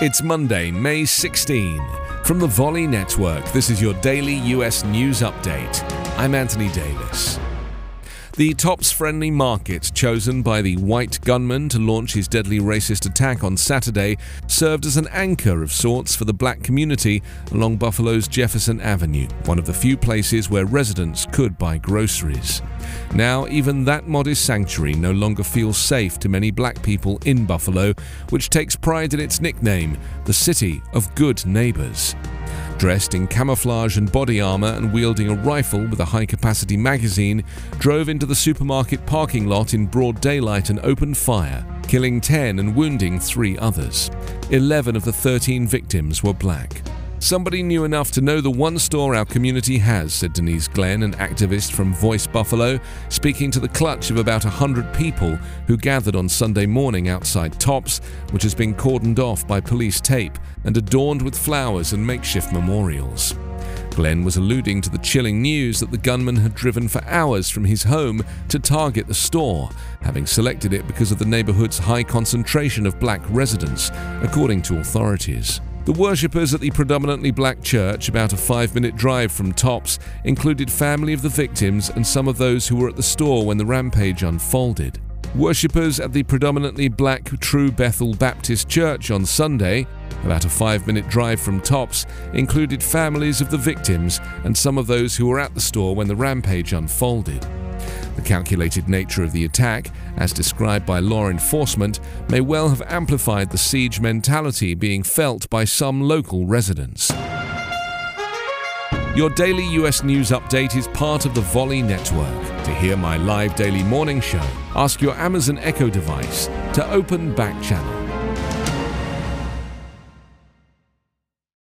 It's Monday, May 16. From the Volley Network, this is your daily US news update. I'm Anthony Davis. The Tops friendly market chosen by the white gunman to launch his deadly racist attack on Saturday served as an anchor of sorts for the black community along Buffalo's Jefferson Avenue, one of the few places where residents could buy groceries. Now, even that modest sanctuary no longer feels safe to many black people in Buffalo, which takes pride in its nickname, the City of Good Neighbors. Dressed in camouflage and body armor and wielding a rifle with a high capacity magazine, drove into the supermarket parking lot in broad daylight and opened fire, killing 10 and wounding 3 others. 11 of the 13 victims were black. Somebody knew enough to know the one store our community has, said Denise Glenn, an activist from Voice Buffalo, speaking to the clutch of about 100 people who gathered on Sunday morning outside Tops, which has been cordoned off by police tape and adorned with flowers and makeshift memorials. Glenn was alluding to the chilling news that the gunman had driven for hours from his home to target the store, having selected it because of the neighborhood's high concentration of black residents, according to authorities. The worshippers at the predominantly black church, about a five minute drive from Tops, included family of the victims and some of those who were at the store when the rampage unfolded. Worshippers at the predominantly black True Bethel Baptist Church on Sunday, about a five minute drive from Tops, included families of the victims and some of those who were at the store when the rampage unfolded. The calculated nature of the attack, as described by law enforcement, may well have amplified the siege mentality being felt by some local residents. Your daily US news update is part of the Volley Network. To hear my live daily morning show, ask your Amazon Echo device to open Back Channel.